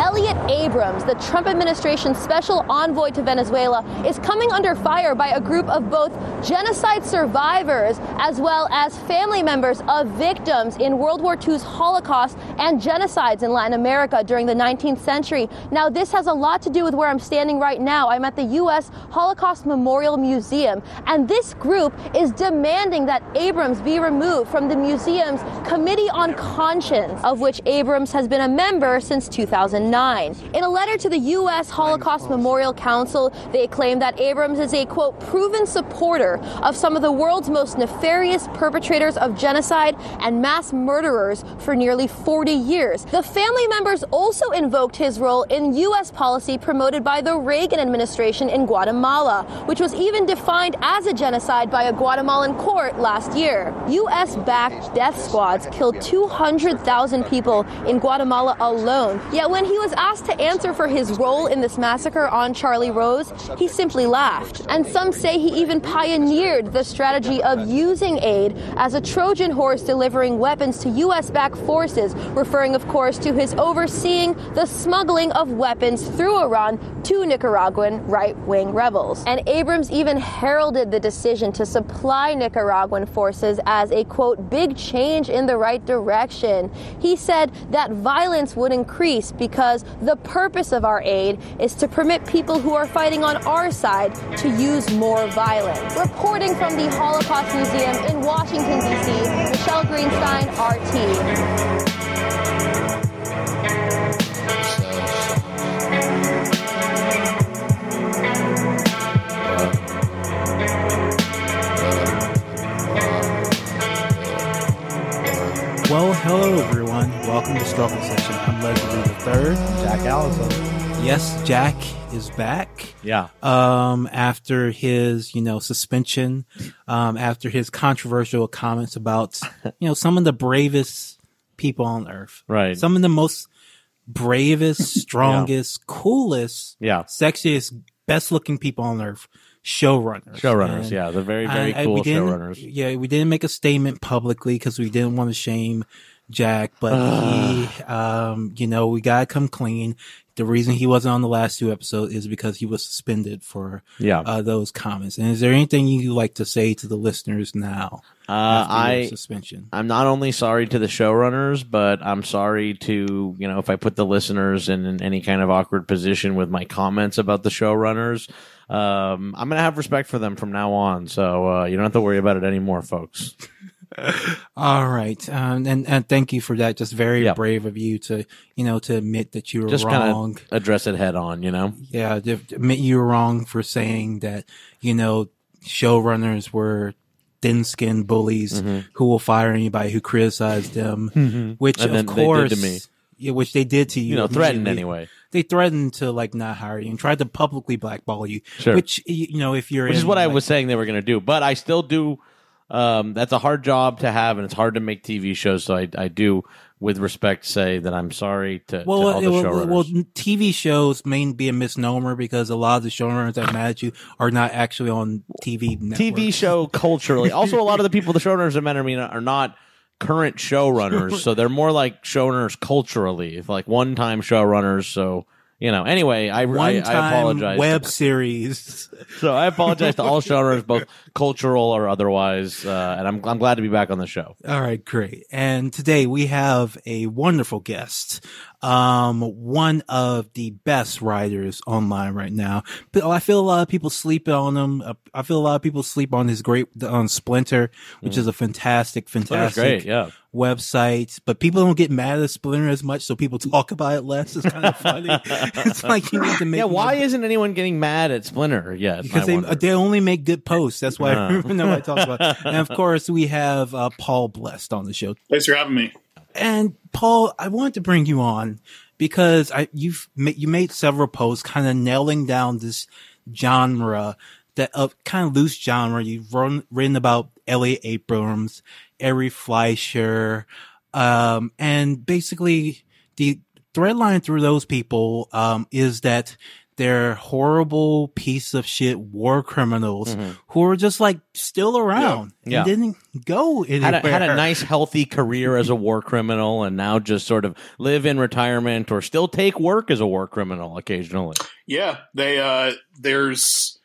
Elliott Abrams, the Trump administration's special envoy to Venezuela, is coming under fire by a group of both genocide survivors as well as family members of victims in World War II's Holocaust and genocides in Latin America during the 19th century. Now, this has a lot to do with where I'm standing right now. I'm at the U.S. Holocaust Memorial Museum, and this group is demanding that Abrams be removed from the museum's Committee on Conscience, of which Abrams has been a member since 2009. In a letter to the U.S. Holocaust Memorial Council, they claim that Abrams is a, quote, proven supporter of some of the world's most nefarious perpetrators of genocide and mass murderers for nearly 40 years. The family members also invoked his role in U.S. policy promoted by the Reagan administration in Guatemala, which was even defined as a genocide by a Guatemalan court last year. U.S. backed death squads killed 200,000 people in Guatemala alone. Yet when he was asked to answer for his role in this massacre on Charlie Rose, he simply laughed. And some say he even pioneered the strategy of using aid as a Trojan horse delivering weapons to U.S. backed forces, referring, of course, to his overseeing the smuggling of weapons through Iran to Nicaraguan right wing rebels. And Abrams even heralded the decision to supply Nicaraguan forces as a quote, big change in the right direction. He said that violence would increase because the purpose of our aid is to permit people who are fighting on our side to use more violence. Reporting from the Holocaust Museum in Washington, D.C., Michelle Greenstein, RT. Well, hello everyone. Welcome to Struggle Session. I'm Leslie the Third. Jack Allison. Yes, Jack is back. Yeah. Um, after his, you know, suspension, um, after his controversial comments about, you know, some of the bravest people on earth. Right. Some of the most bravest, strongest, coolest, Yeah. sexiest, best looking people on earth. Showrunners. Showrunners. And- Yeah. They're very, very I- I- cool we showrunners. Yeah, we didn't make a statement publicly because we didn't want to shame Jack, but he, um, you know, we gotta come clean. The reason he wasn't on the last two episodes is because he was suspended for Yeah. uh, those comments. And is there anything you'd like to say to the listeners now? Uh, I, suspension. I'm not only sorry to the showrunners, but I'm sorry to, you know, if I put the listeners in, in any kind of awkward position with my comments about the showrunners, um, I'm going to have respect for them from now on. So, uh, you don't have to worry about it anymore, folks. All right, um, and and thank you for that. Just very Yeah. brave of you to, you know, to admit that you were Just wrong. address it head on, you know? Yeah, admit you were wrong for saying that, you know, showrunners were thin skinned bullies who will fire anybody who criticized them, which Mm-hmm. And of then they did course, to me. Yeah, which they did to you. You know, threatened anyway. They threatened to like not hire you and tried to publicly blackball you. Sure. Which, you know, if you're Which is in, what I was saying they were going to do. But I still do. Um, that's a hard job to have, and it's hard to make TV shows. So I, I do, with respect, say that I'm sorry to, Well, to all the well, showrunners. well, TV shows may be a misnomer because a lot of the showrunners that mad at you are not actually on TV. TV show culturally. also, a lot of the people, the showrunners that matter, I mean, are not current showrunners, so they're more like showrunners culturally, like one-time showrunners. So you know, anyway, I I, I apologize. web series. so I apologize to all showrunners, both cultural or otherwise, uh, and I'm I'm glad to be back on the show. All right, great. And today we have a wonderful guest. Um, one of the best writers online right now. But I feel a lot of people sleep on him. Uh, I feel a lot of people sleep on his great, on Splinter, which is a fantastic, fantastic great. Yeah. website, but people don't get mad at Splinter as much, so people talk about it less. It's kind of funny. it's like you need to make Yeah. Why isn't anyone getting mad at Splinter yet? because I they wonder. they only make good posts. That's why Uh. nobody talks about. It. And of course, we have uh, Paul Blest on the show. Thanks for having me. And Paul, I wanted to bring you on because I you've ma- you made several posts, kind of nailing down this genre that of kind of loose genre. You've run, written about Elliott Abrams, Ari Fleischer, um, and basically the thread line through those people um, is that they're horrible piece of shit war criminals Mhm. who are just like still around Yeah. and didn't go anywhere. had a, had a nice healthy career as a war criminal and now just sort of live in retirement or still take work as a war criminal occasionally. Yeah, they uh there's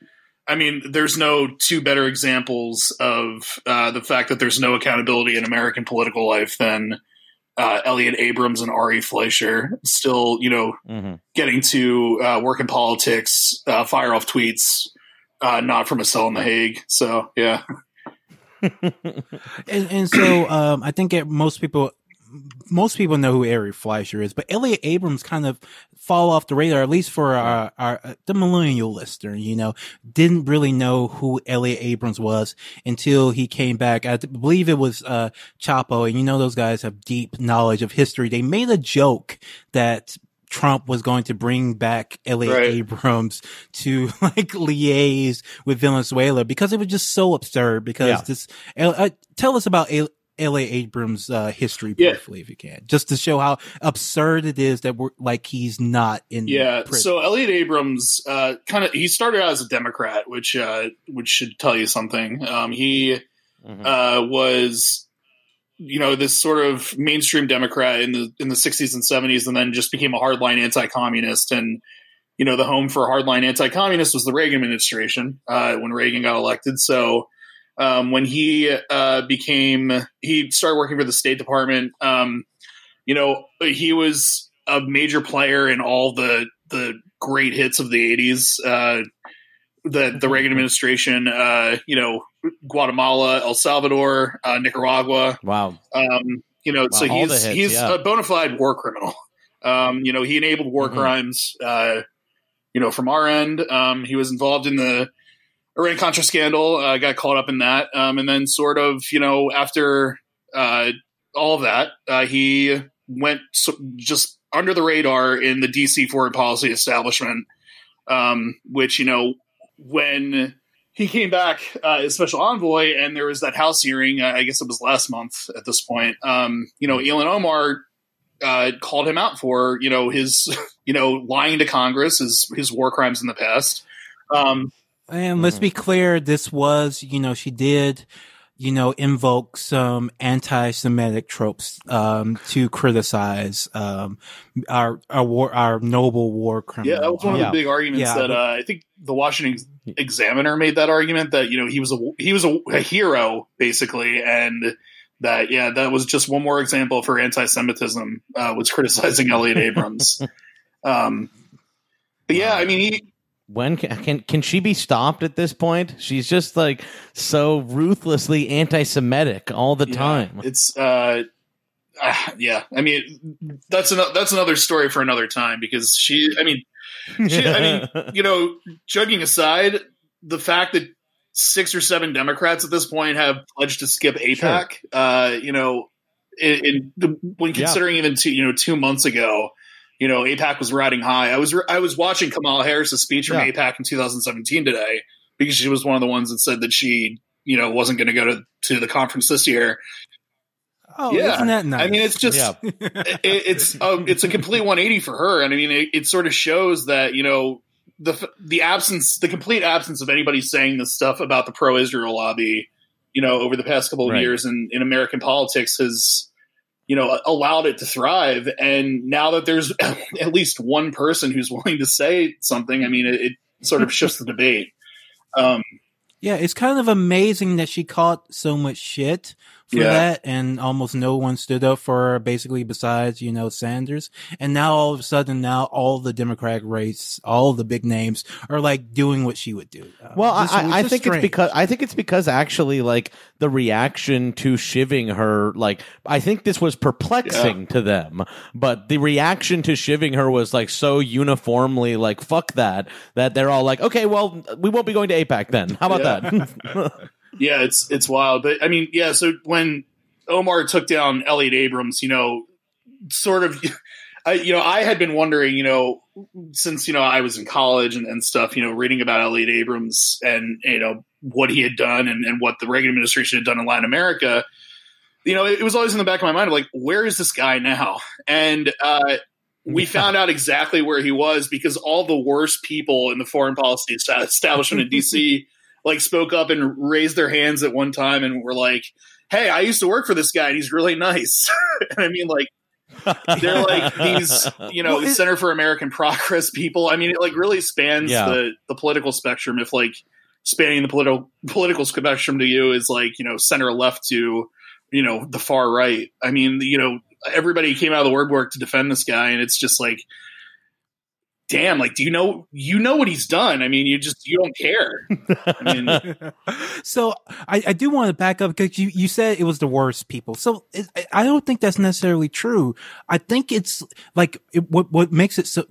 I mean, there's no two better examples of uh, the fact that there's no accountability in American political life than uh, Elliott Abrams and Ari Fleischer still, you know, Mm-hmm. getting to uh, work in politics, uh, fire off tweets, uh, not from a cell in the Hague. So yeah, and, and so um, I think it, most people most people know who Ari Fleischer is, but Elliott Abrams kind of fall off the radar, at least for our, our uh, the millennial listener. You know, didn't really know who Elliott Abrams was until he came back. I believe it was uh, Chapo, and you know those guys have deep knowledge of history. They made a joke that Trump was going to bring back Elliott Right. Abrams to like liaise with Venezuela because it was just so absurd. Because Yeah. this, uh, tell us about El- Elliott Abrams' uh, history Yeah. briefly, if you can, just to show how absurd it is that we're like he's not in. yeah. prison. So Elliott Abrams, uh, kind of, he started out as a Democrat, which uh, which should tell you something. Um, he Mhm. uh, was you know this sort of mainstream Democrat in the in the 60s and 70s, and then just became a hardline anti-communist. And you know the home for hardline anti-communist was the Reagan administration uh, when Reagan got elected. So um, when he uh, became he started working for the State Department. Um, you know he was a major player in all the the great hits of the 80s. Uh, the the Reagan administration, uh, you know, Guatemala, El Salvador, uh, Nicaragua. Wow. Um, you know, so Wow, all he's hits, he's yeah. a bona fide war criminal. Um, you know, he enabled war Mhm. crimes. Uh, you know, from our end, um, he was involved in the Iran Contra scandal. Uh, got caught up in that, um, and then sort of, you know, after uh, all that, uh, he went so, just under the radar in the DC foreign policy establishment, um, which you know when he came back uh, as special envoy, and there was that House hearing. I guess it was last month at this point. Um, you know, Ilhan Omar uh, called him out for you know his you know lying to Congress, his his war crimes in the past. Um, And let's Mhm. be clear, this was, you know, she did, you know, invoke some anti-Semitic tropes, um, to criticize, um, our, our war, our noble war criminal. yeah, that was one of Yeah. the big arguments Yeah, that but- uh, I think the Washington Examiner made that argument that you know he was a he was a, a hero basically, and that yeah that was just one more example for anti-Semitism uh, was criticizing Elliott Abrams. um, but yeah, I mean he When can, can can she be stopped at this point? She's just like so ruthlessly anti-Semitic all the Yeah, time. It's uh, ah, yeah. I mean, that's another that's another story for another time because she. I mean, she, I mean, you know, joking aside, the fact that six or seven Democrats at this point have pledged to skip AIPAC, uh, you know, in, in when Yeah. considering even two, you know, two months ago. You know, AIPAC was riding high. I was I was watching Kamala Harris's speech from Yeah. AIPAC in 2017 today because she was one of the ones that said that she, you know, wasn't going to go to to the conference this year. Oh, Yeah. isn't that nice? I mean, it's just Yeah. it, it's um, it's a complete 180 for her, and I mean, it, it sort of shows that you know the the absence, the complete absence of anybody saying this stuff about the pro-Israel lobby, you know, over the past couple of Right. years in in American politics has you know allowed it to thrive, and now that there's at least one person who's willing to say something, I mean, it, it sort of shifts the debate. Um, Yeah, it's kind of amazing that she caught so much shit for Yeah. that and almost no one stood up for her basically besides, you know, Sanders. And now all of a sudden now all the Democratic race, all the big names are like doing what she would do. Uh, Well, just- I, I think strange. it's because I think it's because actually, like the reaction to shiving her, like I think this was perplexing to them, but the reaction to shiving her was like so uniformly like fuck that that they're all like, okay, well, we won't be going to AIPAC then. How about that? Yeah, it's it's wild. But I mean, yeah. So when Omar took down Elliott Abrams, you know, sort of, I you know, I had been wondering, you know, since you know I was in college and, and stuff, you know, reading about Elliott Abrams and you know what he had done and, and what the Reagan administration had done in Latin America. You know, it, it was always in the back of my mind, like, where is this guy now? And uh, we found out exactly where he was because all the worst people in the foreign policy establishment in DC like spoke up and raised their hands at one time and were like, "Hey, I used to work for this guy and he's really nice." and I mean, like they're like these, you know, well, it, Center for American Progress people. I mean, it like really spans yeah. the the political spectrum. If like spanning the political political spectrum to you is like you know center left to you know the far right. I mean, you know, everybody came out of the word work to defend this guy, and it's just like damn, like, do you know, you know what he's done? I mean, you just, you don't care. I mean, so I, I do want to back up because you, you said it was the worst people. So it, I don't think that's necessarily true. I think it's like it, what, what makes it so,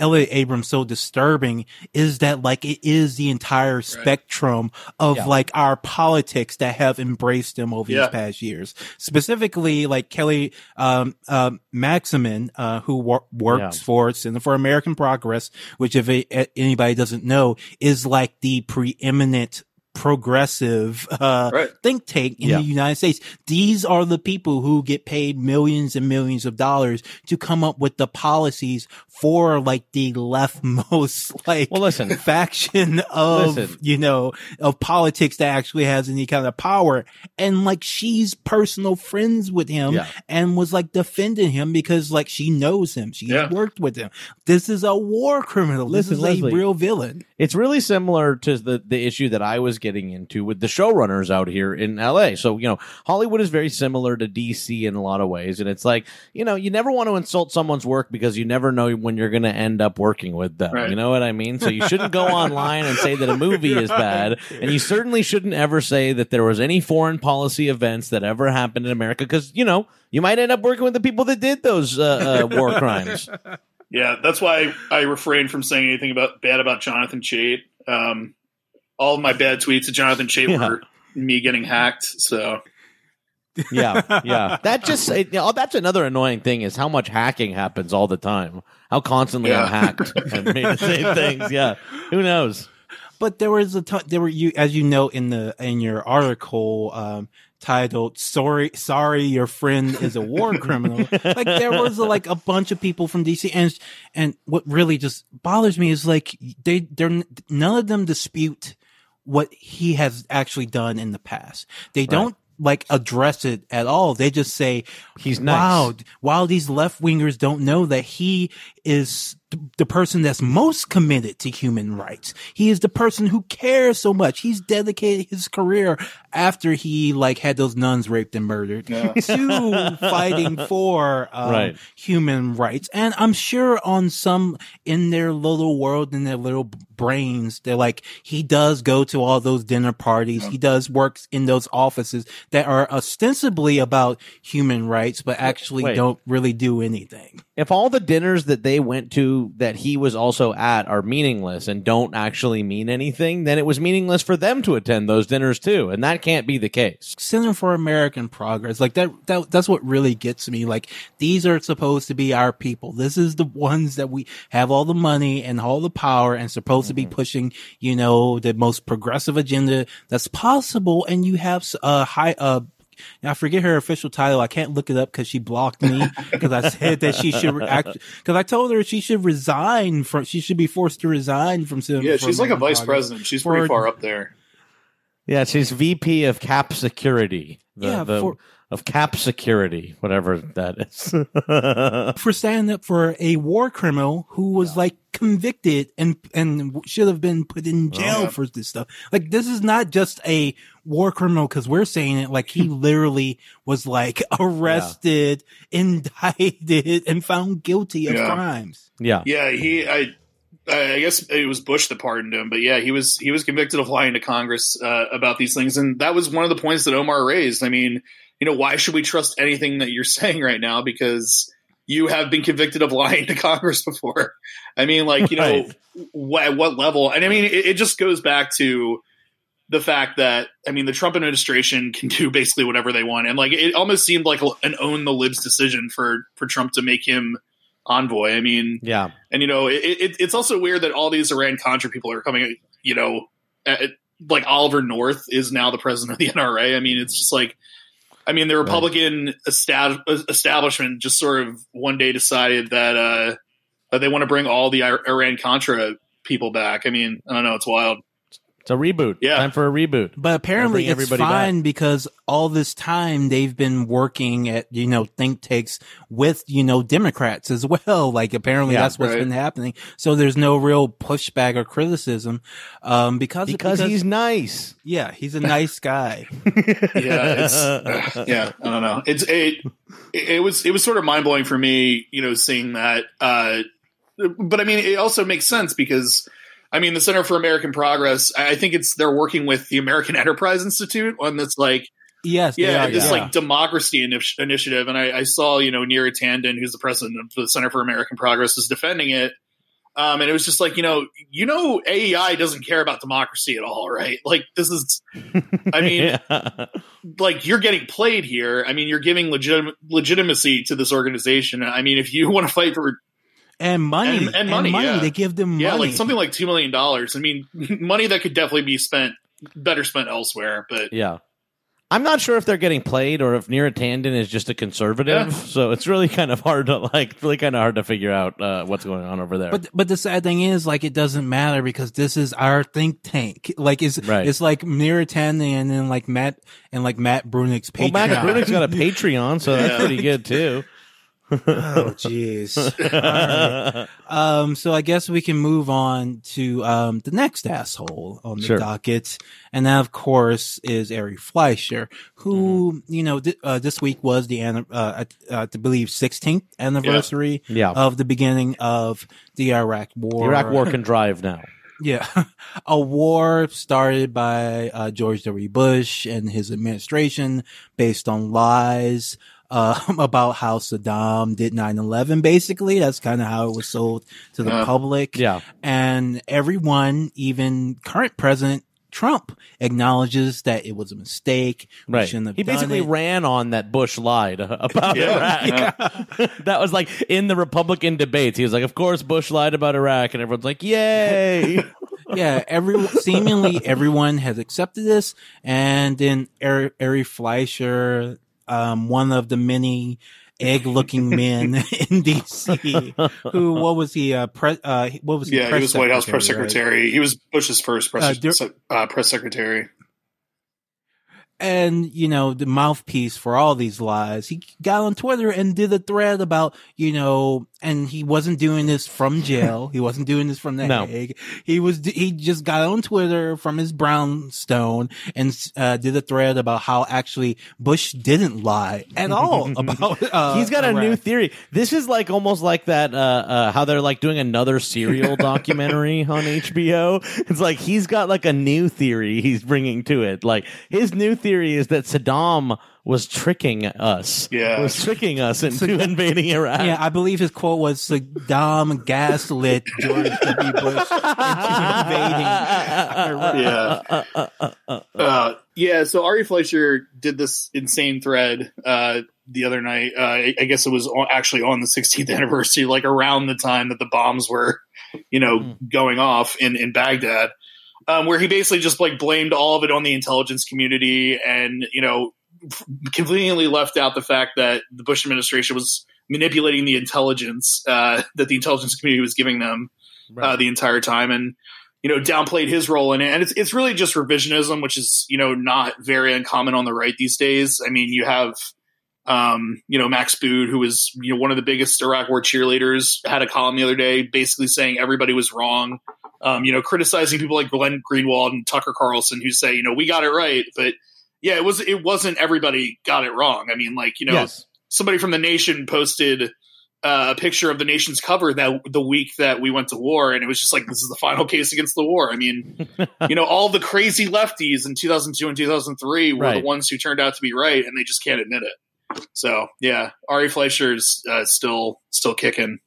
Elliott Abrams so disturbing is that like it is the entire right. spectrum of yeah. like our politics that have embraced him over yeah. these past years. Specifically, like Kelly, um, uh, Magsamen, uh, who wor- works yeah. for Center for American Progress Progress, which if anybody doesn't know is like the preeminent progressive uh, right. think tank in yeah. the United States. These are the people who get paid millions and millions of dollars to come up with the policies for like the leftmost like well, listen. faction of listen. you know of politics that actually has any kind of power. And like she's personal friends with him yeah. and was like defending him because like she knows him. She yeah. worked with him. This is a war criminal. Listen, this is Leslie, a real villain. It's really similar to the the issue that I was getting into with the showrunners out here in LA. So, you know, Hollywood is very similar to DC in a lot of ways. And it's like, you know, you never want to insult someone's work because you never know when you're going to end up working with them. Right. You know what I mean? So you shouldn't go online and say that a movie is bad. And you certainly shouldn't ever say that there was any foreign policy events that ever happened in America because, you know, you might end up working with the people that did those uh, uh, war crimes. Yeah, that's why I refrain from saying anything about bad about Jonathan Chait. Um, all of my bad tweets to Jonathan Chait yeah. me getting hacked. So yeah, yeah. That just you know, that's another annoying thing is how much hacking happens all the time. How constantly yeah. I'm hacked and made the same things. Yeah, who knows? But there was a t- there were you as you know in the in your article um, titled "Sorry, Sorry, Your Friend Is a War Criminal." like there was like a bunch of people from DC, and and what really just bothers me is like they they're none of them dispute what he has actually done in the past. They don't like address it at all. They just say he's nice. Wow, while these left wingers don't know that he is the person that's most committed to human rights. He is the person who cares so much. He's dedicated his career after he like had those nuns raped and murdered yeah. to fighting for um, right. human rights. And I'm sure on some in their little world, in their little brains, they're like, he does go to all those dinner parties. Yeah. He does work in those offices that are ostensibly about human rights, but actually Wait. don't really do anything. If all the dinners that they went to that he was also at are meaningless and don't actually mean anything, then it was meaningless for them to attend those dinners too. And that can't be the case. Center for American Progress, like that, that that's what really gets me. Like these are supposed to be our people. This is the ones that we have all the money and all the power and supposed mm-hmm. to be mm-hmm. pushing, you know, the most progressive agenda that's possible. And you have a high, uh, I forget her official title. I can't look it up because she blocked me because I said that she should act. Because I told her she should resign from. She should be forced to resign from. Yeah, she's like a vice president. She's pretty far up there. Yeah, she's VP of Cap Security. The, yeah, the, for, of Cap Security, whatever that is. for standing up for a war criminal who was yeah. like convicted and and should have been put in oh, jail oh, yeah. for this stuff. Like this is not just a war criminal because we're saying it. Like he literally was like arrested, yeah. indicted, and found guilty of crimes. Yeah, yeah. He, I, I guess it was Bush that pardoned him, but yeah, he was he was convicted of lying to Congress uh, about these things, and that was one of the points that Omar raised. I mean, you know, why should we trust anything that you're saying right now? Because you have been convicted of lying to Congress before. I mean, like, you know, what, at what level? And I mean, it, it just goes back to the fact that I mean the Trump administration can do basically whatever they want, and like it almost seemed like an own the libs decision for for Trump to make him envoy. I mean, yeah, and you know, it, it, it's also weird that all these Iran Contra people are coming. You know, at, like Oliver North is now the president of the NRA. I mean, it's just like I mean, the Republican estab- establishment just sort of one day decided that uh, that they want to bring all the Iran Contra people back. I mean, I don't know, it's wild. It's a reboot. Yeah. Time for a reboot. But apparently it's everybody fine because all this time they've been working at, you know, think tanks with, you know, Democrats as well. Like apparently Yeah, that's what's right. been happening. So there's no real pushback or criticism. Um, because, Because, he's nice. yeah, he's a nice guy. Yeah, it's uh, yeah, I don't know. It's it it was it was sort of mind blowing for me, you know, seeing that. Uh, but I mean, it also makes sense because I mean, the Center for American Progress. I think it's they're working with the American Enterprise Institute on this like Yes. yeah, are, this yeah. like democracy initi- initiative, and I, I saw you know Neera Tanden, who's the president of the Center for American Progress, is defending it. Um, and it was just like you know, you know, AEI doesn't care about democracy at all, right? Like this is, I mean, Yeah. like you're getting played here. I mean, you're giving legit- legitimacy to this organization. I mean, if you want to fight for and money and- and money, yeah. They give them yeah, money. like something like two million dollars. I mean, money that could definitely be spent better spent elsewhere. But yeah. I'm not sure if they're getting played or if Neera Tanden is just a conservative. Yeah. So it's really kind of hard to like, really kind of hard to figure out uh, what's going on over there. But but the sad thing is, like, it doesn't matter because this is our think tank. Like, it's Right. it's like Neera Tanden and then like Matt and like Matt Bruenig's well, Matt Bruenig's got a Patreon, so that's pretty good too. Oh, jeez. Right. Um, so I guess we can move on to um the next asshole on the Sure. docket, and that of course is Ari Fleischer, who you know th- uh, this week was the uh, uh, to believe 16th anniversary Yeah. of the beginning of the Iraq War. The Iraq War can drive now. Yeah. A war started by uh, George W. Bush and his administration based on lies uh, about how Saddam did 9-11, basically. That's kind of how it was sold to the Yeah. public. Yeah. And everyone, even current President Trump, acknowledges that it was a mistake. Right. shouldn't have He done basically it. ran on that Bush lied about Yeah. Iraq. that was like in the Republican debates. He was like, "Of course, Bush lied about Iraq," and everyone's like, "Yay!" yeah, every seemingly everyone has accepted this, and then Ari, Ari Fleischer, um, one of the many egg-looking men in DC, who what was he? Uh, pre, uh, what was he? yeah, he Press was White House press right? secretary. He was Bush's first press Uh, there- se- uh, press secretary. and you know the mouthpiece for all these lies he got on twitter and did a thread about you know and he wasn't doing this from jail he wasn't doing this from the No. hague he was he just got on twitter from his brownstone and uh, did a thread about how actually bush didn't lie at all about uh, He's got a new theory. This is like almost like that. Uh, uh, how they're like doing another serial documentary on HBO. It's like he's got like a new theory he's bringing to it. Like his new theory is that Saddam was tricking us. Yeah. was tricking us into invading Iraq. yeah, I believe his quote was Saddam gaslit George W. Bush into invading Iraq. Yeah. Uh, yeah, so Ari Fleischer did this insane thread uh, the other night. Uh, I, I guess it was on, actually on the 16th anniversary, like around the time that the bombs were, you know, going off in, in Baghdad, um, where he basically just like blamed all of it on the intelligence community and, you know, f- conveniently left out the fact that the Bush administration was manipulating the intelligence uh, that the intelligence community was giving them uh, the entire time and you know downplayed his role in it. And it's it's really just revisionism which is you know not very uncommon on the right these days. I mean you have um you know max boot who was you know one of the biggest iraq war cheerleaders had a column the other day basically saying everybody was wrong. Um you know criticizing people like glenn greenwald and tucker carlson who say you know we got it right but yeah it was it wasn't everybody got it wrong i mean like you know yes. somebody from the nation posted uh, a picture of the nation's cover that the week that we went to war, and it was just like this is the final case against the war. I mean, you know, all the crazy lefties in 2002 and 2003 were Right. the ones who turned out to be right, and they just can't admit it. So yeah, Ari Fleischer's uh, still still kicking.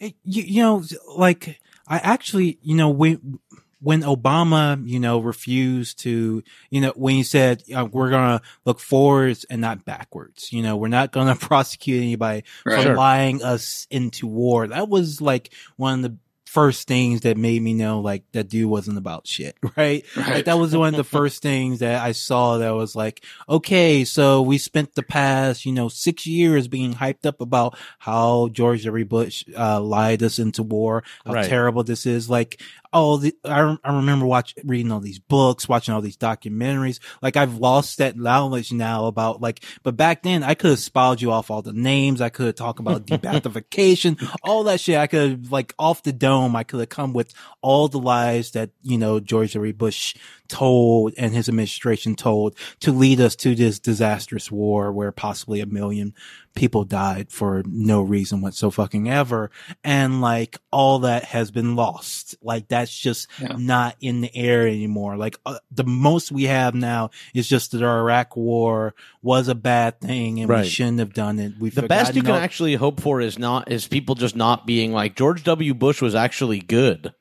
you, you know, like I actually, you know, when when Obama, you know, refused to, you know, when he said uh, we're gonna look forwards and not backwards, you know, we're not gonna prosecute anybody Right. for Sure. lying us into war. That was like one of the first things that made me know like that dude wasn't about shit, right? Right. Like that was one of the first things that I saw that was like, okay, so we spent the past, you know, six years being hyped up about how George W. Bush, uh, lied us into war, how Right. terrible this is. Like, oh, the, I, I remember watching, reading all these books, watching all these documentaries. Like I've lost that knowledge now about like, but back then I could have spelled you off all the names. I could have talked about de-Baathification, all that shit. I could have like off the dome. I could have come with all the lies that, you know, George W. Bush told and his administration told to lead us to this disastrous war where possibly a million people died for no reason whatsoever fucking ever. And like all that has been lost. Like that's just Yeah. not in the air anymore. Like uh, the most we have now is just that our Iraq war was a bad thing and we shouldn't have done it. We The best you can all- actually hope for is not is people just not being like George W. Bush was actually good.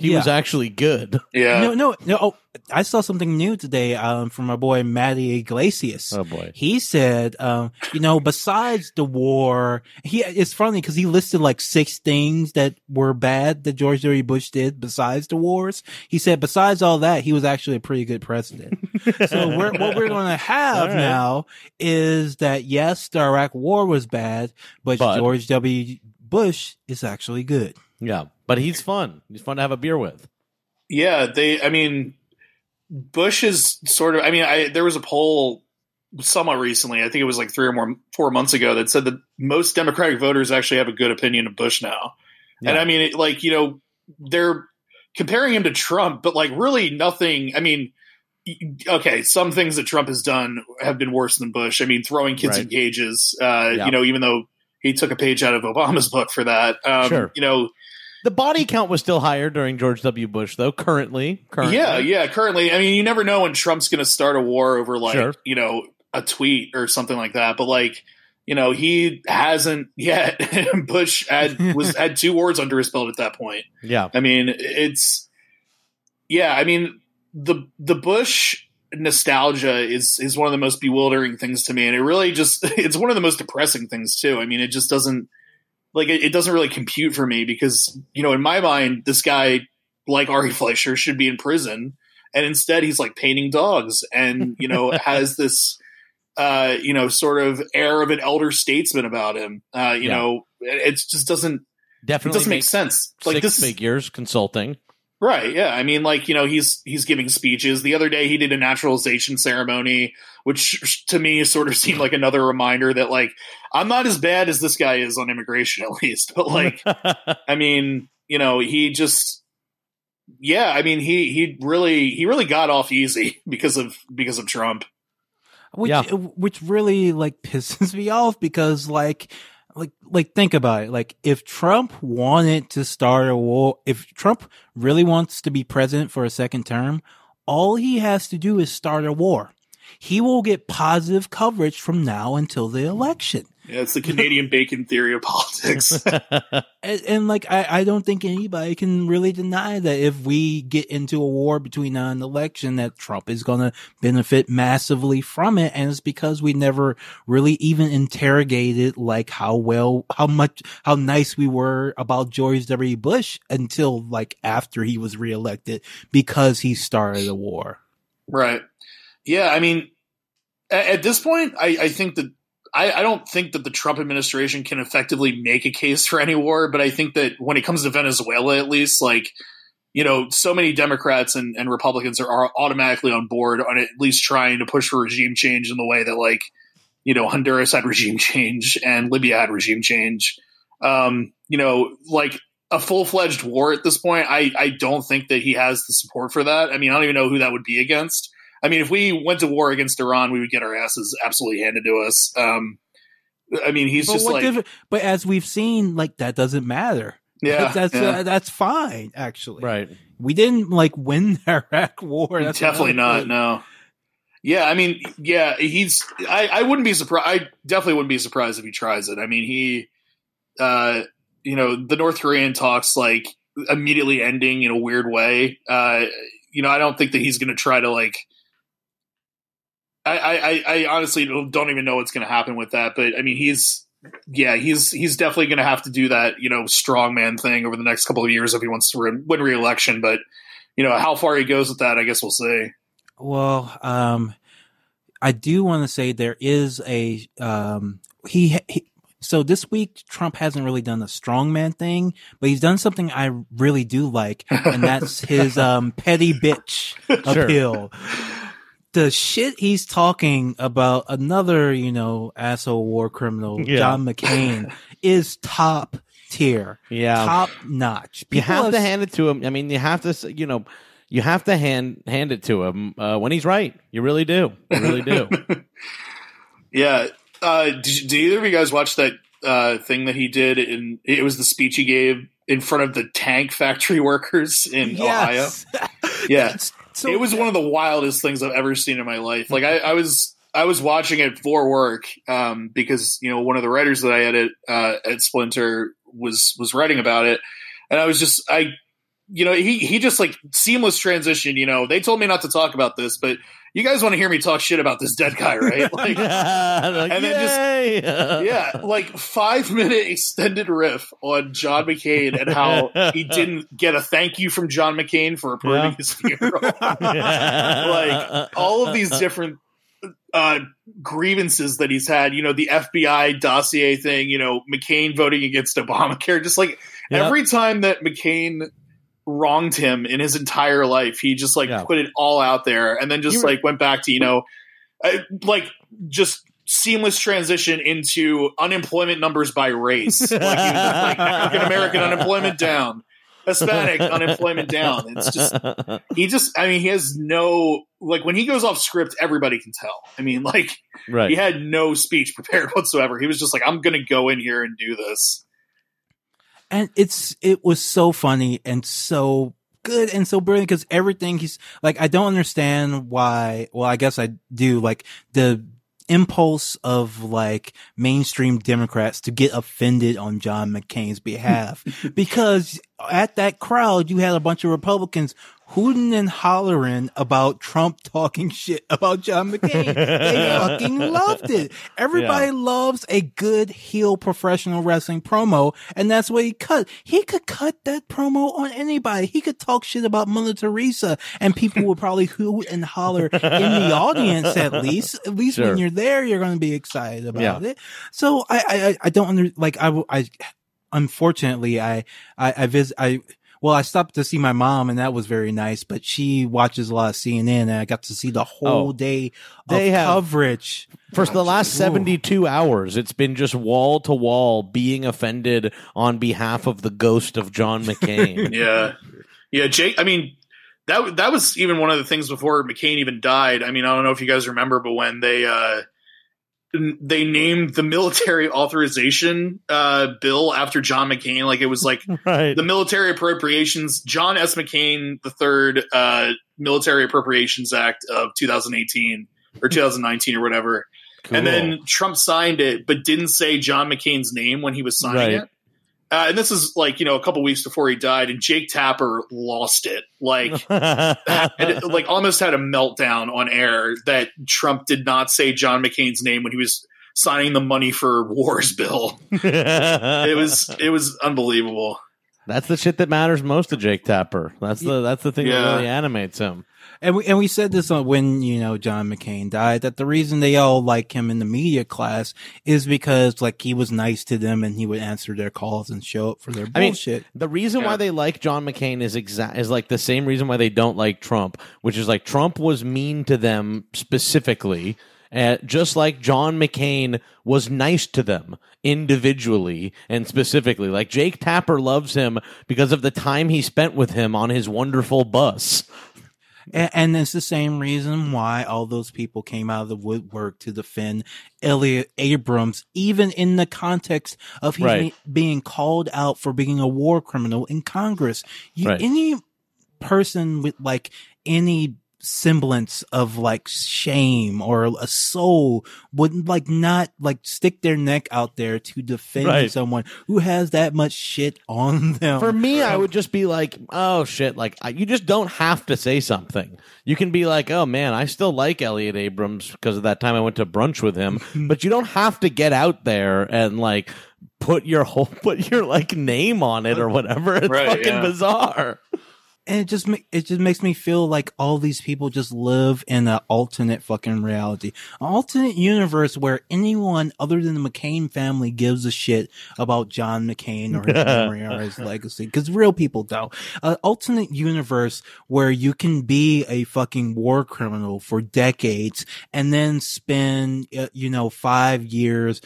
He Yeah. was actually good. Yeah. No, no, no. Oh, I saw something new today um, from my boy Matty Yglesias. Oh boy. He said, um, you know, besides the war, he it's funny because he listed like six things that were bad that George W. Bush did besides the wars. He said, besides all that, he was actually a pretty good president. so we're, what we're going to have All right. now is that yes, the Iraq War was bad, but, But- George W. Bush is actually good. Yeah, but he's fun. He's fun to have a beer with. Yeah, they. I mean, Bush is sort of. I mean, I there was a poll somewhat recently. I think it was like three or more four months ago that said that most Democratic voters actually have a good opinion of Bush now. And I mean, it, like you know, they're comparing him to Trump, but like really nothing. I mean. Okay, some things that Trump has done have been worse than Bush. I mean, throwing kids in cages. Uh, Yeah. You know, even though he took a page out of Obama's book for that. Um, Sure. You know, The body count was still higher during George W. Bush, though. Currently, currently, Yeah, yeah. Currently, I mean, you never know when Trump's going to start a war over like Sure. you know a tweet or something like that. But like you know, he hasn't yet. Bush had was had two wars under his belt at that point. yeah. I mean, it's yeah. I mean, the the Bush nostalgia is is one of the most bewildering things to me, and it really just it's one of the most depressing things too. I mean, it just doesn't like it, it doesn't really compute for me because you know in my mind this guy like Ari Fleischer should be in prison, and instead he's like painting dogs, and you know has this uh you know sort of air of an elder statesman about him. Uh, you Yeah. know, it, it just doesn't it Definitely doesn't make sense. Like Six this is figures consulting. Right. Yeah. I mean, like you know, he's he's giving speeches. The other day, he did a naturalization ceremony, which to me sort of seemed like another reminder that like I'm not as bad as this guy is on immigration, at least. But like, I mean, you know, he just, yeah. I mean, he he really he really got off easy because of because of Trump. which Yeah. which really like pisses me off because like like like think about it. Like if Trump wanted to start a war if Trump really wants to be president for a second term all he has to do is start a war. He will get positive coverage from now until the election Yeah, it's the Canadian bacon theory of politics. and, and like I, I don't think anybody can really deny that if we get into a war between now and the election that Trump is going to benefit massively from it and it's because we never really even interrogated like how well how much how nice we were about George W Bush until like after he was reelected because he started a war Right. Yeah, I mean, at, at this point, I, I think that I, I don't think that the Trump administration can effectively make a case for any war, but I think that when it comes to Venezuela, at least, like, you know, so many Democrats and, and Republicans are, are automatically on board on at least trying to push for regime change in the way that, like, you know, Honduras had regime change and Libya had regime change. Um, you know, like a full fledged war at this point, I, I don't think that he has the support for that. I mean, I don't even know who that would be against. I mean, if we went to war against Iran, we would get our asses absolutely handed to us. Um, I mean, he's but just like, diff- but as we've seen like that doesn't matter yeah, that's yeah. uh, that's fine actually right. we didn't like win the Iraq war that's definitely not. thing. No. Yeah, I mean, yeah, he's. I, I wouldn't be surprised. I definitely wouldn't be surprised if he tries it. I mean, he, uh, you know, the North Korean talks like immediately ending in a weird way. Uh, you know, I don't think that he's going to try to like. I, I, I- honestly don't even know what's going to happen with that, but I mean, he's yeah, he's he's definitely going to have to do that, you know, strongman thing over the next couple of years if he wants to win, win re-election. But you know, how far he goes with that, I guess we'll see. Well, um, I do want to say there is a um, he, he. So this week, Trump hasn't really done the strongman thing, but he's done something I really do like, and that's his um, petty bitch Sure. Appeal. The shit he's talking about another, you know, asshole war criminal, Yeah. John McCain, is top tier, Yeah. top notch. you People have to have- hand it to him. I mean, you have to, you know, you have to hand hand it to him uh, when he's right. You really do. You really do. Yeah. Uh, did, did either of you guys watch that uh, thing that he did? In it was the speech he gave in front of the tank factory workers in Ohio. Yes. Yeah, So- it was one of the wildest things I've ever seen in my life. Like I, I was I was watching it for work um, because you know one of the writers that I had at uh, at Splinter was was writing about it, and I was just I you know he he just like seamless transition. You know they told me not to talk about this, but you guys want to hear me talk shit about this dead guy, right? Like. Like, And then just- yeah, like five minute extended riff on John McCain and how he didn't get a thank you from John McCain for approving Yeah. his funeral. like all of these different uh, grievances that he's had. You know, the FBI dossier thing. You know, McCain voting against Obamacare. Just like every time that McCain wronged him in his entire life, he just like Yeah. put it all out there, and then just You were- like went back to you know, uh, like just seamless transition into unemployment numbers by race. Like, he was just like African American unemployment down. Hispanic unemployment down. It's just he just I mean he has no like when he goes off script everybody can tell. I mean like right. he had no speech prepared whatsoever. He was just like I'm going to go in here and do this. And it's it was so funny and so good and so brilliant because everything he's like i don't understand why well i guess i do like the impulse of like mainstream democrats to get offended on john mccain's behalf. Because at that crowd you had a bunch of republicans hooting and hollering about trump talking shit about john mccain they fucking loved it everybody Yeah. loves a good heel professional wrestling promo, and that's what he cut. He could cut that promo on anybody. He could talk shit about Mother Teresa, and people would probably hoot and holler in the audience. At least, at least Sure. when you're there, you're going to be excited about Yeah. it. So I, I, I- don't under like I, I- unfortunately, I, I, I visit, I. Well, I stopped to see my mom, and that was very nice. But she watches a lot of CNN, and I got to see the whole Oh. day of They have- coverage. For the last Ooh. 72 hours, it's been just wall to wall being offended on behalf of the ghost of John McCain. Yeah. Yeah, Jake I mean that that was even one of the things before McCain even died. I mean, I don't know if you guys remember but when they uh they named the military authorization uh bill after John McCain like it was like right. the military appropriations John S. McCain the third uh, Military Appropriations Act of 2018 or 2019 or whatever, and then Trump signed it, but didn't say John McCain's name when he was signing Right. it. Uh, and this is like you know a couple weeks before he died, and Jake Tapper lost it, like had, like almost had a meltdown on air that Trump did not say John McCain's name when he was signing the money for wars bill. It was it was unbelievable. That's the shit that matters most to Jake Tapper. That's the that's the thing Yeah. that really animates him. And we and we said this when you know John McCain died that the reason they all like him in the media class is because like he was nice to them and he would answer their calls and show up for their I mean, bullshit. The reason Yeah. why they like John McCain is exact is like the same reason why they don't like Trump, which is like Trump was mean to them specifically, uh, just like John McCain was nice to them individually and specifically. Like Jake Tapper loves him because of the time he spent with him on his wonderful bus. And, and it's the same reason why all those people came out of the woodwork to defend Elliott Abrams, even in the context of him Right. being called out for being a war criminal in Congress. You, Right. Any person with like any semblance of like shame or a soul would like not like stick their neck out there to defend Right. someone who has that much shit on them. For me, I would just be like, "Oh shit!" Like I, you just don't have to say something. You can be like, "Oh man, I still like Elliott Abrams because of that time I went to brunch with him." but you don't have to get out there and like put your whole put your like name on it or whatever. It's Right, fucking yeah. bizarre. And it just it just makes me feel like all these people just live in an alternate fucking reality, an alternate universe where anyone other than the McCain family gives a shit about John McCain or his memory or his legacy, because real people don't. An alternate universe where you can be a fucking war criminal for decades and then spend uh, you know five years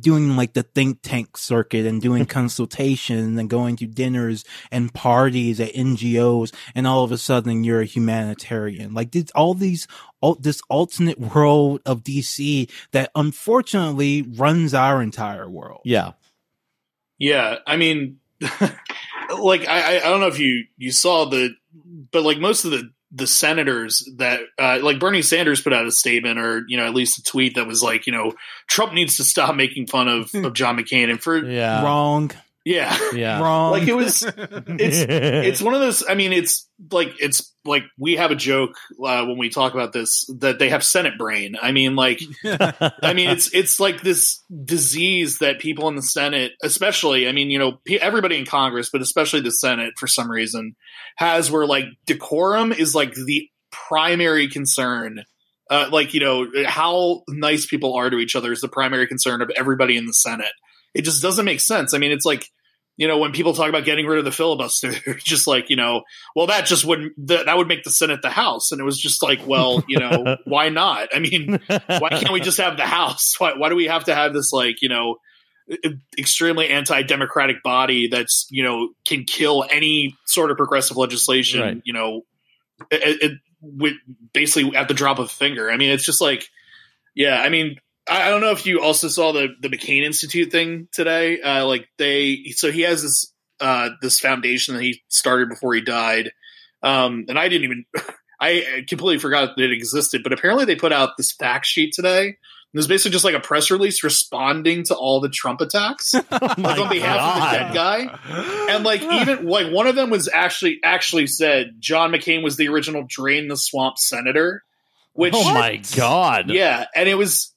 doing like the think tank circuit and doing consultation and going to dinners and parties at NGOs and all of a sudden you're a humanitarian. Like did all these all this alternate world of DC that unfortunately runs our entire world. Yeah, Yeah, I mean, like I, I I don't know if you you saw the, but like most of the the senators that uh, like Bernie Sanders put out a statement or you know at least a tweet that was like you know Trump needs to stop making fun of of John McCain. And for yeah, Wrong. Yeah yeah. Wrong. like it was it's it's one of those i mean it's like it's like we have a joke uh, when we talk about this that they have senate brain i mean like i mean it's it's like this disease that people in the senate especially i mean you know everybody in congress but especially the senate for some reason has where like decorum is like the primary concern uh, like you know how nice people are to each other is the primary concern of everybody in the senate it just doesn't make sense i mean it's like you know, when people talk about getting rid of the filibuster, they're just like, you know, well, that just wouldn't, that, that would make the Senate the House. And it was just like, well, you know, why not? I mean, why can't we just have the House? Why, why do we have to have this, like, you know, extremely anti-democratic body that's, you know, can kill any sort of progressive legislation, Right. you know, it, it, with basically at the drop of a finger. I mean, it's just like, yeah, I mean, I I don't know if you also saw the the McCain Institute thing today. Uh, like they, so he has this uh, this foundation that he started before he died, um, and I didn't even, I completely forgot that it existed. But apparently, they put out this fact sheet today. It was basically just like a press release responding to all the Trump attacks, like on behalf of the dead guy. And like even like one of them was actually actually said John McCain was the original drain the swamp senator. Which oh my god! yeah, and it was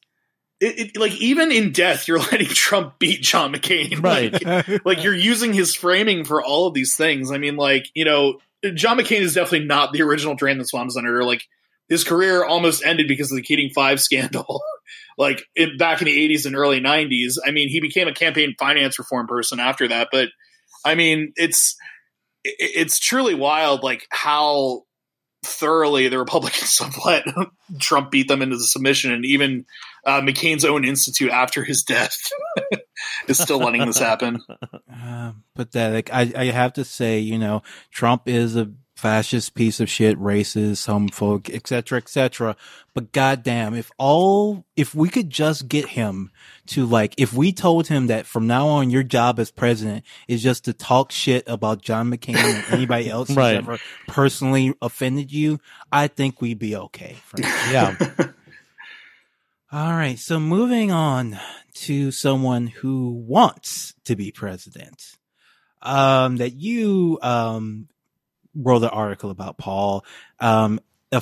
it, it, like even in death, you're letting Trump beat John McCain, Right. Like, like you're using his framing for all of these things. I mean, like you know, John McCain is definitely not the original Drain the Swamp Senator. Like his career almost ended because of the Keating Five scandal. like in, back in the 80s and early 90s. I mean, he became a campaign finance reform person after that. But I mean, it's it, it's truly wild, like how thoroughly the Republicans have let Trump beat them into the submission, and even uh, McCain's own institute after his death is still letting this happen. Uh, pathetic. I, I have to say, you know, Trump is a fascist piece of shit, racist, homophobic, etc., cetera, et cetera. But goddamn, if all, if we could just get him to like, if we told him that from now on your job as president is just to talk shit about John McCain and anybody else who's ever personally offended you, I think we'd be okay. frankly. Yeah. All right. So moving on to someone who wants to be president. Um, that you, um, wrote an article about Paul. Um, a,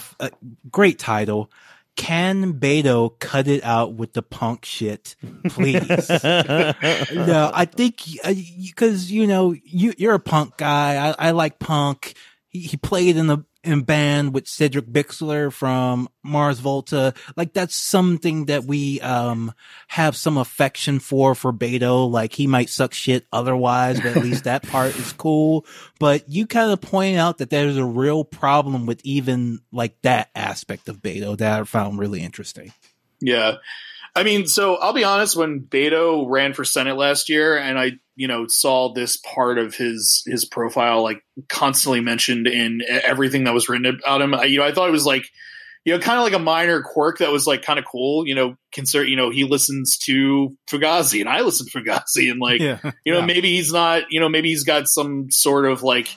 great title. Can Beto cut it out with the punk shit, please? no, I think because you know you you're a punk guy. I, I like punk. He, he played in the in band with Cedric Bixler from Mars Volta. Like that's something that we um have some affection for for Beto. Like he might suck shit otherwise, but at least that part is cool. But you kind of point out that there's a real problem with even like that aspect of Beto that I found really interesting. Yeah. I mean, so I'll be honest, when Beto ran for Senate last year and I, you know, saw this part of his his profile like constantly mentioned in e- everything that was written about him, I, you know, I thought it was like you know, kind of like a minor quirk that was like kind of cool, you know, consider, you know, he listens to Fugazi and I listen to Fugazi and like, yeah. you know, Yeah. maybe he's not, you know, maybe he's got some sort of like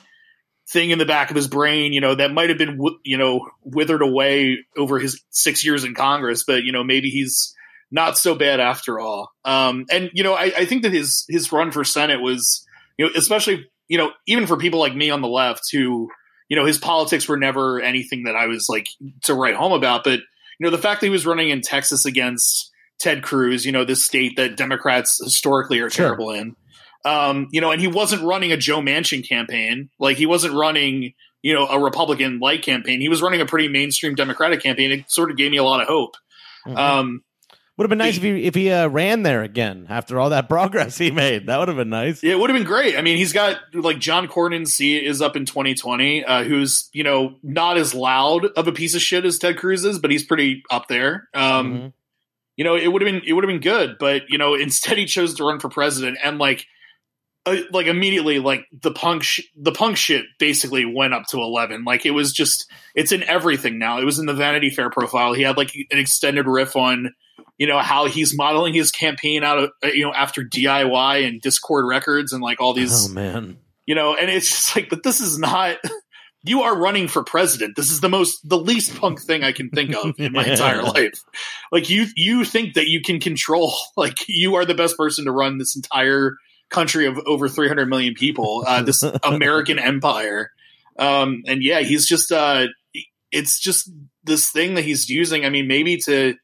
thing in the back of his brain, you know, that might have been, you know, withered away over his six years in Congress, but, you know, maybe he's not so bad after all. Um, and, you know, I, I think that his, his run for Senate was, you know, especially, you know, even for people like me on the left who, you know, his politics were never anything that I was like to write home about. But, you know, the fact that he was running in Texas against Ted Cruz, you know, this state that Democrats historically are Sure. terrible in, um, you know, and he wasn't running a Joe Manchin campaign. Like he wasn't running, you know, a Republican like campaign. He was running a pretty mainstream Democratic campaign. It sort of gave me a lot of hope. Mhm. Um, would have been nice if he if he uh, ran there again after all that progress he made. That would have been nice. Yeah, it would have been great. I mean, he's got like John Cornyn seat is up in 2020, uh, who's, you know, not as loud of a piece of shit as Ted Cruz is, but he's pretty up there. Um, Mhm. you know, it would have been it would have been good, but you know, instead he chose to run for president, and like, uh, like immediately, like the punk sh- the punk shit basically went up to eleven. Like it was just it's in everything now. It was in the Vanity Fair profile. He had like an extended riff on, you know, how he's modeling his campaign out of you know after DIY and Dischord Records and like all these Oh man. you know, and it's just like, but this is not. You are running for president. This is the most, the least punk thing I can think of in my entire life. Like you, you think that you can control, like you are the best person to run this entire country of over 300 million people, uh, this American empire. Um, and yeah, he's just, uh, it's just this thing that he's using. I mean, maybe to,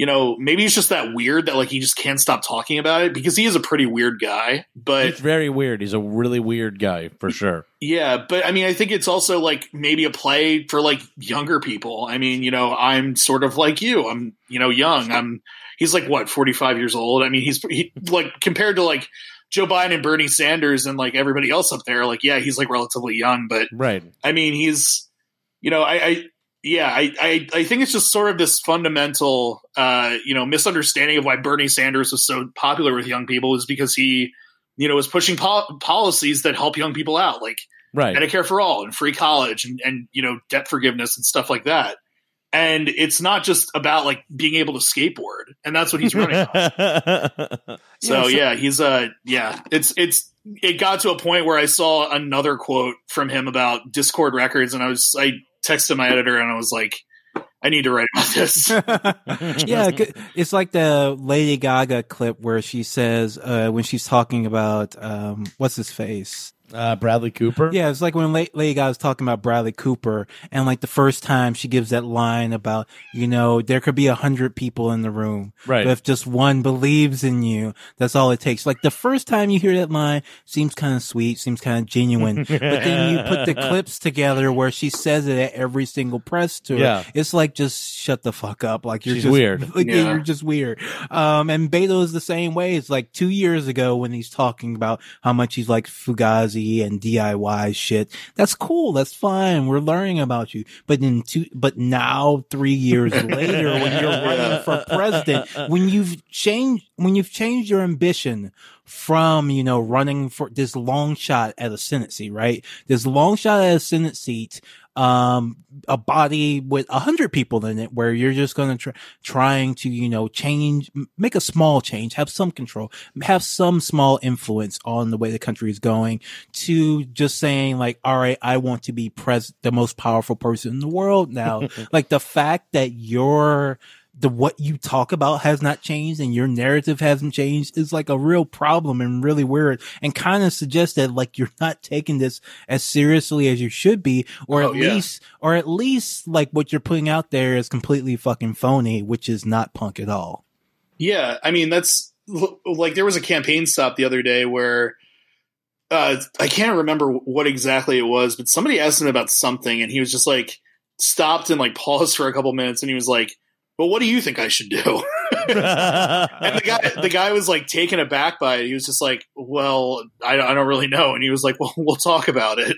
you know, maybe it's just that weird that like he just can't stop talking about it because he is a pretty weird guy, but He's very weird. He's a really weird guy for sure. yeah, but I mean, I think it's also like maybe a play for like younger people. I mean, you know, I'm sort of like you. I'm, you know, young. I'm. He's like what, 45 years old. I mean, he's he, like compared to like Joe Biden and Bernie Sanders and like everybody else up there. Like, yeah, he's like relatively young, but Right. I mean, he's, you know, I, I yeah, I, I, I think it's just sort of this fundamental, uh, you know, misunderstanding of why Bernie Sanders was so popular with young people is because he, you know, was pushing pol- policies that help young people out, like Right. Medicare for all and free college and, and, you know, debt forgiveness and stuff like that. And it's not just about like being able to skateboard, and that's what he's running. on. So Yeah, so- yeah, he's uh yeah, it's it's it got to a point where I saw another quote from him about Dischord records and I was I texted my editor and I was like I need to write about this. yeah, it's like the Lady Gaga clip where she says uh, when she's talking about um, what's his face. Uh, Bradley Cooper. Yeah, it's like when La- Lady was talking about Bradley Cooper, and like the first time she gives that line about, you know, there could be a hundred people in the room, Right. But if just one believes in you, that's all it takes. Like the first time you hear that line, seems kind of sweet, seems kind of genuine, but then you put the clips together where she says it at every single press tour. Yeah. It's like just shut the fuck up. Like you're She's just weird. Like, Yeah. You're just weird. Um, and Beto is the same way. It's like two years ago when he's talking about how much he's like Fugazi and DIY shit. That's cool. That's fine. We're learning about you. But in two, but now three years later, when you're running for president, when you've changed, when you've changed your ambition from, you know, running for this long shot at a Senate seat, right? This long shot at a Senate seat, um, a body with a hundred people in it where you're just going to try, trying to, you know, change, make a small change, have some control, have some small influence on the way the country is going to just saying like, all right, I want to be pres, the most powerful person in the world now. like the fact that you're, the what you talk about has not changed and your narrative hasn't changed is like a real problem and really weird and kind of suggests that like you're not taking this as seriously as you should be or Oh, at yeah. least or at least like what you're putting out there is completely fucking phony which is not punk at all Yeah, I mean that's like there was a campaign stop the other day where uh, I can't remember what exactly it was, but somebody asked him about something, and he was just like stopped and like paused for a couple minutes, and he was like, "Well, what do you think I should do?" and the guy, the guy was like taken aback by it. He was just like, "Well, I, I don't really know," and he was like, "Well, we'll talk about it."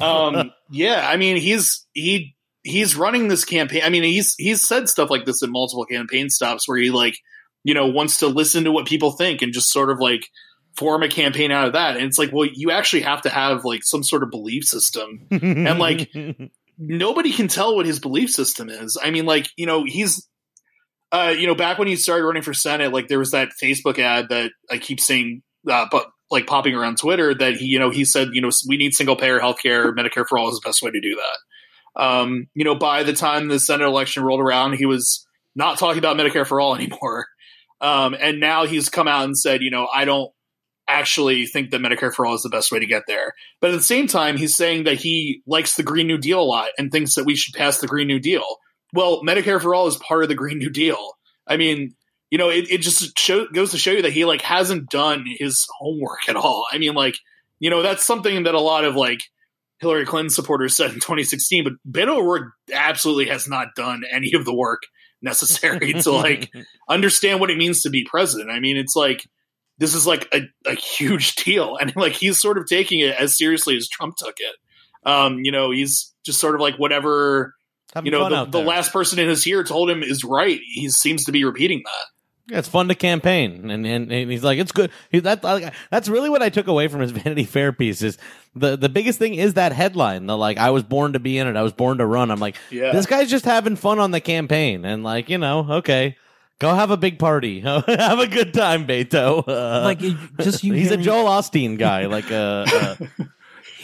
Um, yeah, I mean, he's he he's running this campaign. I mean, he's he's said stuff like this at multiple campaign stops where he like you know wants to listen to what people think and just sort of like form a campaign out of that. And it's like, well, you actually have to have like some sort of belief system and like nobody can tell what his belief system is. I mean, like, you know, he's, uh, you know, back when he started running for Senate, like there was that Facebook ad that I keep seeing uh, but like popping around Twitter that he, you know, he said, you know, we need single payer healthcare. Medicare for all is the best way to do that. Um, you know, by the time the Senate election rolled around, he was not talking about Medicare for all anymore. Um, and now he's come out and said, you know, I don't actually think that Medicare for all is the best way to get there. But at the same time, he's saying that he likes the Green New Deal a lot and thinks that we should pass the Green New Deal. Well, Medicare for all is part of the Green New Deal. I mean, you know, it, it just show, goes to show you that he like hasn't done his homework at all. I mean, like, you know, that's something that a lot of like Hillary Clinton supporters said in 2016, but Beto O'Rourke absolutely has not done any of the work necessary to like understand what it means to be president. I mean, it's like this is like a, a huge deal, and like he's sort of taking it as seriously as Trump took it. Um, you know, he's just sort of like whatever Having you know fun the, out the last person in his ear told him is right. He seems to be repeating that. Yeah, it's fun to campaign, and, and, and he's like, it's good. He, that like, that's really what I took away from his Vanity Fair piece. Is the the biggest thing is that headline. The like, I was born to be in it. I was born to run. I'm like, Yeah. this guy's just having fun on the campaign, and like, you know, okay, go have a big party, have a good time, Beto. Uh, like just you he's a hearing- Joel Osteen guy. Like, uh, uh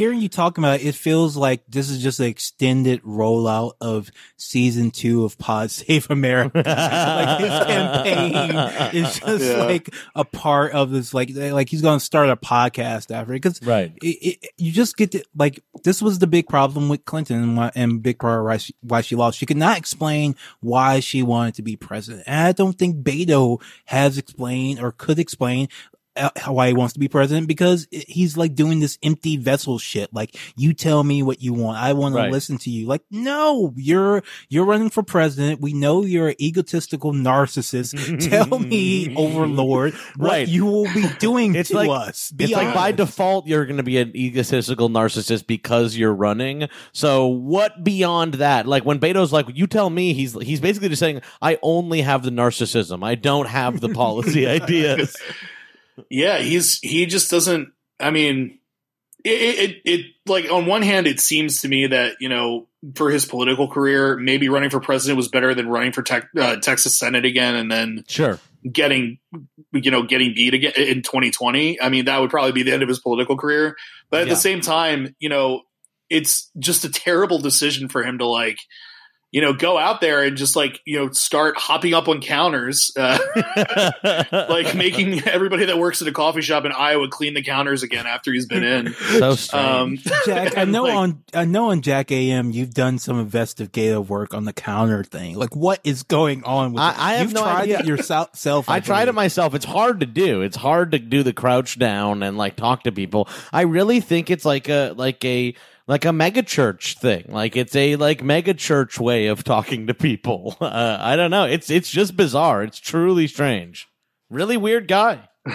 hearing you talking about it, it feels like this is just an extended rollout of season two of Pod Save America. like his campaign is just Yeah. like a part of this, like, like he's going to start a podcast after it. Cause right. it, it, you just get to, like, this was the big problem with Clinton and, why, and big part of why she, why she lost. She could not explain why she wanted to be president. And I don't think Beto has explained or could explain uh, why he wants to be president because he's like doing this empty vessel shit. Like, you tell me what you want. I want Right. to listen to you. Like, no, you're, you're running for president. We know you're an egotistical narcissist. tell me, overlord, what you will be doing It's to like- us. Be it's like by default you're going to be an egotistical narcissist because you're running. So what beyond that? Like when Beto's like, you tell me, he's he's basically just saying, I only have the narcissism. I don't have the policy ideas. Yeah, he's he just doesn't. I mean, it, it it like on one hand, it seems to me that you know for his political career, maybe running for president was better than running for tech, uh, Texas Senate again, and then Sure. getting you know getting beat again in 2020. I mean, that would probably be the end of his political career. But at Yeah. the same time, you know, it's just a terrible decision for him to like. You know, go out there and just like you know, start hopping up on counters, uh, like making everybody that works at a coffee shop in Iowa clean the counters again after he's been in. so strange. Um, Jack, I know like, on I know on Jack AM you've done some investigative work on the counter thing. Like, what is going on with? I- I have You've no tried idea. it yourself. self, I tried it myself. It's hard to do. It's hard to do the crouch down and like talk to people. I really think it's like a like a like a mega church thing. Like it's a like mega church way of talking to people. Uh, I don't know. It's it's just bizarre. It's truly strange. Really weird guy.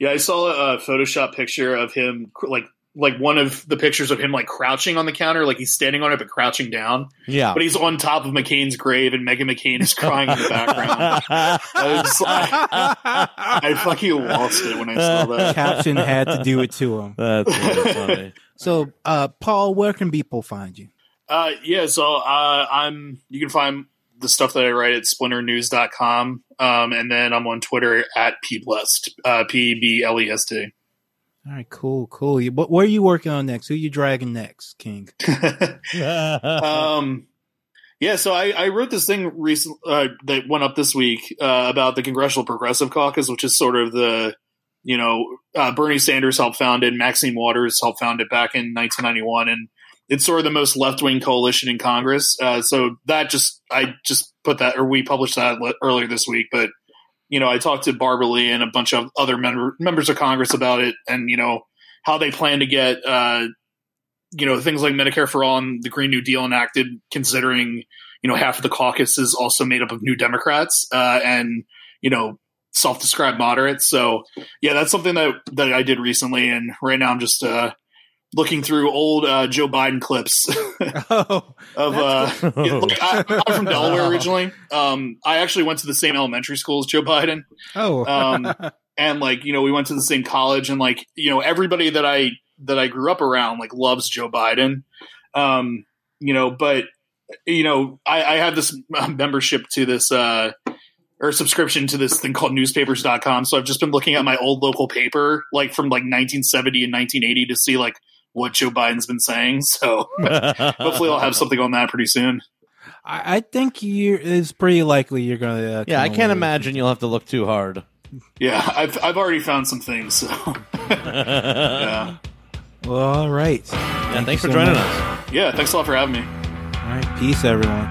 yeah, I saw a Photoshop picture of him, like like one of the pictures of him like crouching on the counter, like he's standing on it but crouching down. Yeah. But he's on top of McCain's grave, and Meghan McCain is crying in the background. I was like, I fucking lost it when I saw that. Caption had to do it to him. That's really funny. So, uh, Paul, where can people find you? Uh, yeah, so uh, I'm. You can find the stuff that I write at splinternews.com. Um, and then I'm on Twitter at pblest, uh, P B L E S T. All right, cool, cool. You- What, what are you working on next? Who you dragging next, King? um, yeah, so I, I wrote this thing recent uh, that went up this week uh, about the Congressional Progressive Caucus, which is sort of the you know uh, Bernie Sanders helped found it, Maxine Waters helped found it back in 1991, and it's sort of the most left wing coalition in Congress. Uh, so that just I just put that or we published that le- earlier this week, but you know I talked to Barbara Lee and a bunch of other member, members of Congress about it, and you know how they plan to get. Uh, you know things like Medicare for all and the Green New Deal enacted, considering you know half of the caucus is also made up of New Democrats uh, and you know self-described moderates. So yeah, that's something that that I did recently, and right now I'm just uh, looking through old uh, Joe Biden clips Oh, of. Uh, yeah, like, I, I'm from Delaware originally. Um, I actually went to the same elementary school as Joe Biden oh, Um, and like you know we went to the same college and like you know everybody that i that i grew up around like loves joe biden um you know but you know i i have this membership to this uh or subscription to this thing called newspapers.com. So I've just been looking at my old local paper, like from like 1970 and 1980 to see like what Joe Biden's been saying. So hopefully I'll have something on that pretty soon. I, I think you it's pretty likely you're gonna. Uh, yeah, I can't away imagine you'll have to look too hard. Yeah, I've I've already found some things. So yeah, Well, all right. Yeah, thanks you for so joining much. us. yeah. Thanks a lot for having me. All right, peace, everyone.